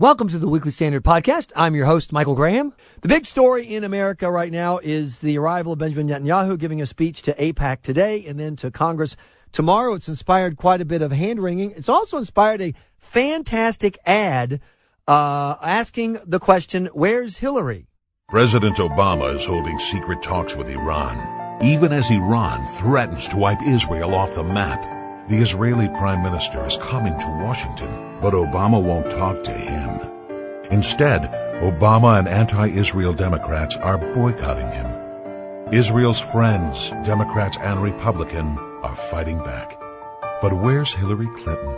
Welcome to the Weekly Standard Podcast. I'm your host, Michael Graham. The big story in America right now is the arrival of Benjamin Netanyahu giving a speech to AIPAC today and then to Congress tomorrow. It's inspired quite a bit of hand wringing. It's also inspired a fantastic ad uh, asking the question, Where's Hillary? President Obama is holding secret talks with Iran, even as Iran threatens to wipe Israel off the map. The Israeli Prime Minister is coming to Washington, but Obama won't talk to him. Instead, Obama and anti-Israel Democrats are boycotting him. Israel's friends, Democrats and Republican, are fighting back. But where's Hillary Clinton?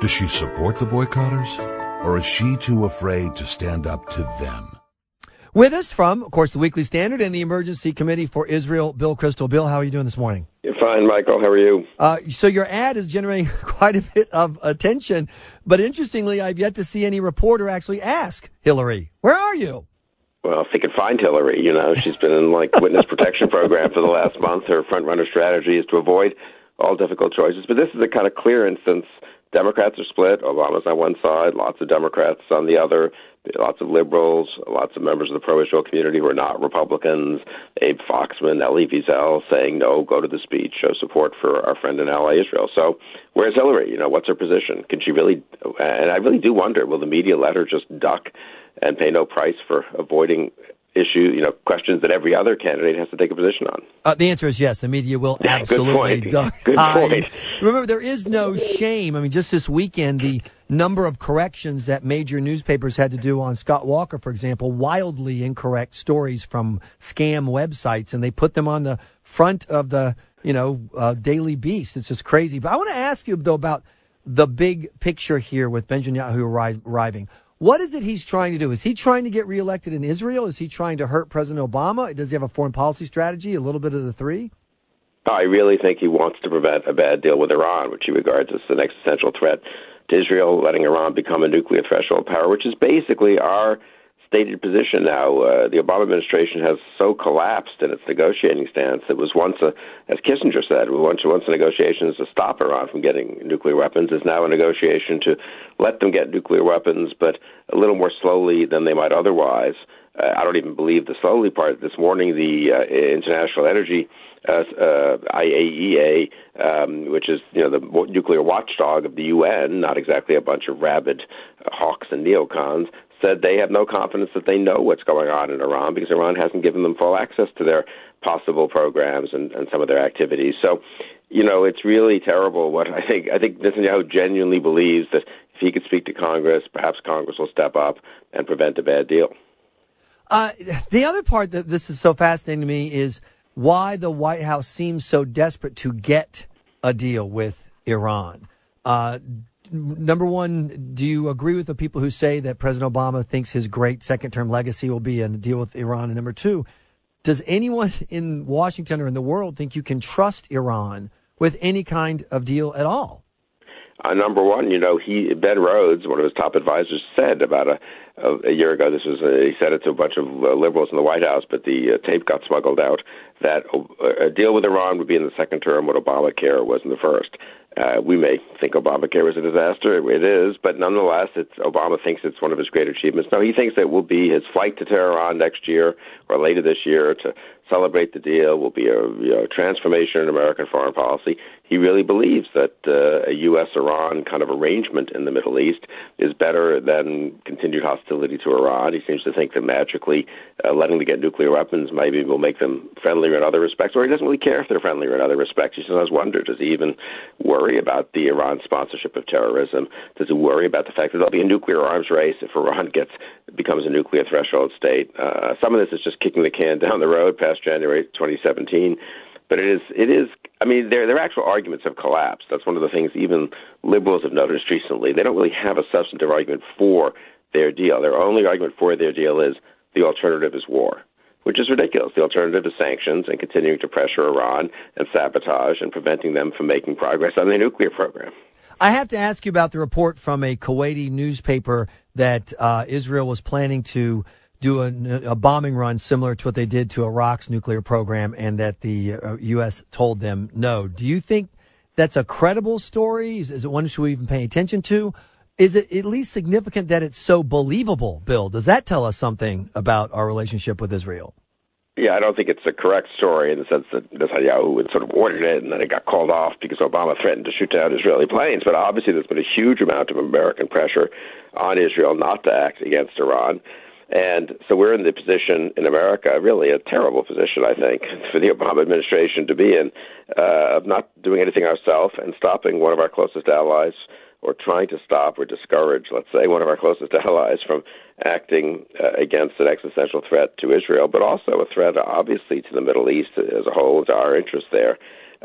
Does she support the boycotters? Or is she too afraid to stand up to them? With us from, of course, the Weekly Standard and the Emergency Committee for Israel, Bill Kristol. Bill, how are you doing this morning? You're fine, Michael. How are you? Uh, so your ad is generating quite a bit of attention, but interestingly, I've yet to see any reporter actually ask Hillary, "Where are you?" Well, if they could find Hillary, you know, she's been in like witness protection program for the last month. Her front runner strategy is to avoid all difficult choices, but this is a kind of clear instance. Democrats are split. Obama's on one side, lots of Democrats on the other lots of liberals, lots of members of the pro-Israel community who are not Republicans, Abe Foxman, Elie Wiesel saying, no, go to the speech, show support for our friend and ally Israel. So where's Hillary? You know, what's her position? Can she really, and I really do wonder, will the media let her just duck and pay no price for avoiding issue, you know, questions that every other candidate has to take a position on? Uh, the answer is yes. The media will absolutely Good point. Good point. Remember, there is no shame. I mean, just this weekend, the number of corrections that major newspapers had to do on Scott Walker, for example, wildly incorrect stories from scam websites, and they put them on the front of the, you know, uh, Daily Beast. It's just crazy. But I want to ask you, though, about the big picture here with Benjamin Netanyahu arriving. What is it he's trying to do? Is he trying to get reelected in Israel? Is he trying to hurt President Obama? Does he have a foreign policy strategy? A little bit of the three? I really think he wants to prevent a bad deal with Iran, which he regards as an existential threat to Israel, letting Iran become a nuclear threshold power, which is basically our stated position now. Uh, the Obama administration has so collapsed in its negotiating stance. It was once a, as Kissinger said, once once a negotiation to stop Iran from getting nuclear weapons is now a negotiation to let them get nuclear weapons, but a little more slowly than they might otherwise. Uh, I don't even believe the slowly part. This morning, the uh, International Energy uh, uh, IAEA, um, which is you know the nuclear watchdog of the UN, not exactly a bunch of rabid hawks and neocons, said they have no confidence that they know what's going on in Iran because Iran hasn't given them full access to their possible programs and, and some of their activities. So, you know, it's really terrible. What I think, I think Netanyahu genuinely believes that if he could speak to Congress, perhaps Congress will step up and prevent a bad deal. Uh, the other part that this is so fascinating to me is why the White House seems so desperate to get a deal with Iran. Uh, number one, do you agree with the people who say that President Obama thinks his great second term legacy will be a deal with Iran? And number two, does anyone in Washington or in the world think you can trust Iran with any kind of deal at all? Uh, number one, you know, he Ben Rhodes, one of his top advisors, said about a a, a year ago. This was a, he said it to a bunch of uh, liberals in the White House, but the uh, tape got smuggled out. That uh, a deal with Iran would be in the second term what Obamacare was in the first. Uh, we may think Obamacare was a disaster. It is, but nonetheless, it's Obama thinks it's one of his great achievements. Now, he thinks it will be his flight to Tehran next year or later this year to celebrate the deal. Will be a you know, transformation in American foreign policy. He really believes that uh, a U.S.-Iran kind of arrangement in the Middle East is better than continued hostility to Iran. He seems to think that magically uh, letting them get nuclear weapons maybe will make them friendlier in other respects, or he doesn't really care if they're friendlier in other respects. He sometimes wonders, does he even worry about the Iran sponsorship of terrorism? Does it worry about the fact that there'll be a nuclear arms race if Iran gets becomes a nuclear threshold state? Uh, some of this is just kicking the can down the road past January 2017 but it is it is I mean their their actual arguments have collapsed. That's one of the things even liberals have noticed recently. They don't really have a substantive argument for their deal. Their only argument for their deal is the alternative is war, which is ridiculous. The alternative is sanctions and continuing to pressure Iran and sabotage and preventing them from making progress on their nuclear program. I have to ask you about the report from a Kuwaiti newspaper that uh, Israel was planning to do a, a, bombing run similar to what they did to Iraq's nuclear program and that the uh, U.S. told them no. Do you think that's a credible story? Is, is it one should we even pay attention to? Is it at least significant that it's so believable, Bill? Does that tell us something about our relationship with Israel? Yeah, I don't think it's a correct story in the sense that Netanyahu had sort of ordered it and then it got called off because Obama threatened to shoot down Israeli planes. But obviously, there's been a huge amount of American pressure on Israel not to act against Iran. And so we're in the position in America, really a terrible position, I think, for the Obama administration to be in, uh, of not doing anything ourselves and stopping one of our closest allies or trying to stop or discourage, let's say, one of our closest allies from acting uh, against an existential threat to Israel, but also a threat, obviously, to the Middle East as a whole, to our interests there.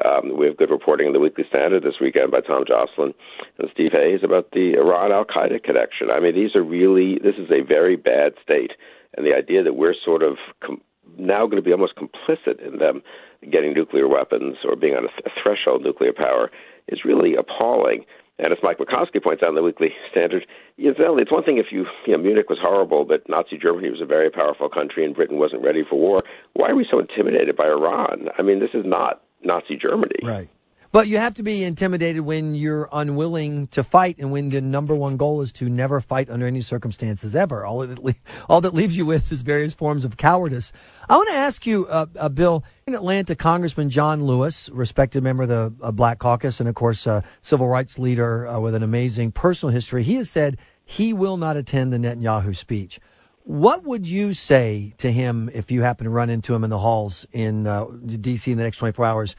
Um, we have good reporting in the Weekly Standard this weekend by Tom Joscelyn and Steve Hayes about the Iran Al Qaeda connection. I mean, these are really, this is a very bad state. And the idea that we're sort of com- now going to be almost complicit in them getting nuclear weapons or being on a, th- a threshold nuclear power is really appalling. And as Mike McCoskey points out in the Weekly Standard, it's one thing if you, you know, Munich was horrible, but Nazi Germany was a very powerful country and Britain wasn't ready for war. Why are we so intimidated by Iran? I mean, this is not Nazi Germany. Right. But you have to be intimidated when you're unwilling to fight and when the number one goal is to never fight under any circumstances ever. All that, all that leaves you with is various forms of cowardice. I want to ask you, uh, uh, Bill, in Atlanta, Congressman John Lewis, respected member of the uh, Black Caucus and, of course, uh, civil rights leader uh, with an amazing personal history, he has said he will not attend the Netanyahu speech. What would you say to him if you happen to run into him in the halls in uh, D.C. in the next 24 hours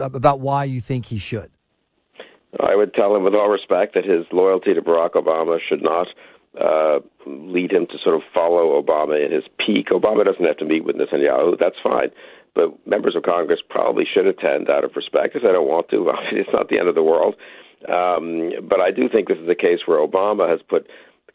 about why you think he should? I would tell him with all respect that his loyalty to Barack Obama should not uh, lead him to sort of follow Obama in his pique. Obama doesn't have to meet with Netanyahu. That's fine. But members of Congress probably should attend out of respect. If they don't want to, it's not the end of the world. Um, but I do think this is a case where Obama has put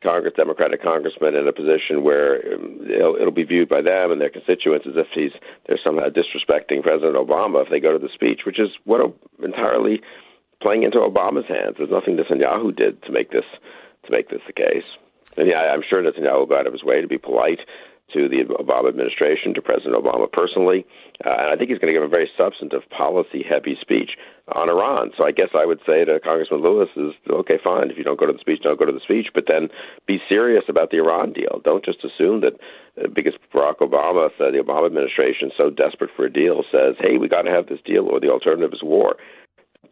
Congress, Democratic congressman in a position where um, it'll, it'll be viewed by them and their constituents as if he's they're somehow disrespecting President Obama if they go to the speech, which is what entirely playing into Obama's hands. There's nothing Netanyahu did to make this to make this the case. And yeah, I'm sure Netanyahu will go out of his way to be polite to the Obama administration, to President Obama personally. Uh, and I think he's going to give a very substantive, policy heavy speech on Iran. So I guess I would say to Congressman Lewis is okay, fine. If you don't go to the speech, don't go to the speech. But then be serious about the Iran deal. Don't just assume that uh, because Barack Obama said the Obama administration so desperate for a deal says, hey, we got to have this deal, or the alternative is war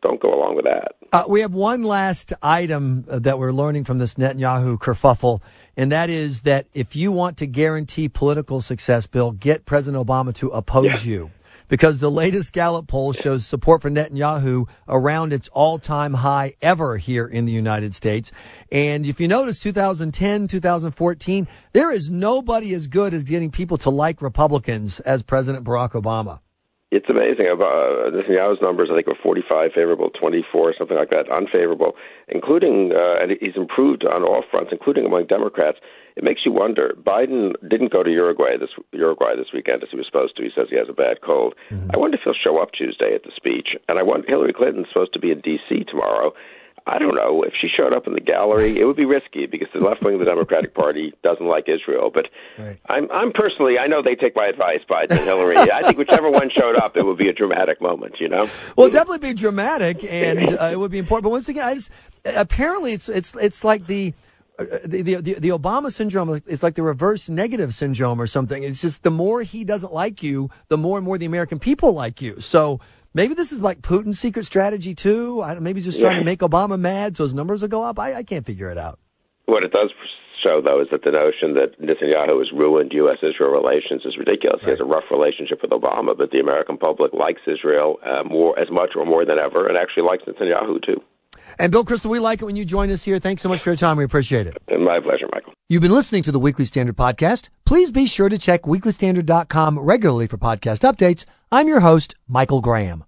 don't go along with that. Uh, we have one last item uh, that we're learning from this Netanyahu kerfuffle, and that is that if you want to guarantee political success, Bill, get President Obama to oppose yeah. you. Because the latest Gallup poll shows support for Netanyahu around its all time high ever here in the United States. And if you notice 2010, 2014, there is nobody as good as getting people to like Republicans as President Barack Obama it's amazing. Uh, Netanyahu's numbers, I think, were 45 favorable, 24, something like that, unfavorable, including, uh, and he's improved on all fronts, including among Democrats. It makes you wonder. Biden didn't go to Uruguay this Uruguay this weekend as he was supposed to. He says he has a bad cold. Mm-hmm. I wonder if he'll show up Tuesday at the speech. And I want Hillary Clinton's supposed to be in D.C. tomorrow. I don't know if she showed up in the gallery. It would be risky because the left wing of the Democratic Party doesn't like Israel. But right. I'm, I'm personally, I know they take my advice, Biden and Hillary. I think whichever one showed up, it would be a dramatic moment. You know? Well, definitely be dramatic, and uh, it would be important. But once again, I just apparently it's it's it's like the. Uh, the, the, the Obama syndrome is like the reverse negative syndrome or something. It's just the more he doesn't like you, the more and more the American people like you. So Maybe this is like Putin's secret strategy too. I, maybe he's just trying yeah. to make Obama mad so his numbers will go up. I, I can't figure it out. What it does show, though, is that the notion that Netanyahu has ruined U.S.-Israel relations is ridiculous. Right. He has a rough relationship with Obama, but the American public likes Israel uh, more, as much or more than ever, and actually likes Netanyahu too. And Bill Kristol, we like it when you join us here. Thanks so much for your time. We appreciate it. My pleasure. You've been listening to the Weekly Standard Podcast. Please be sure to check weeklystandard.com regularly for podcast updates. I'm your host, Michael Graham.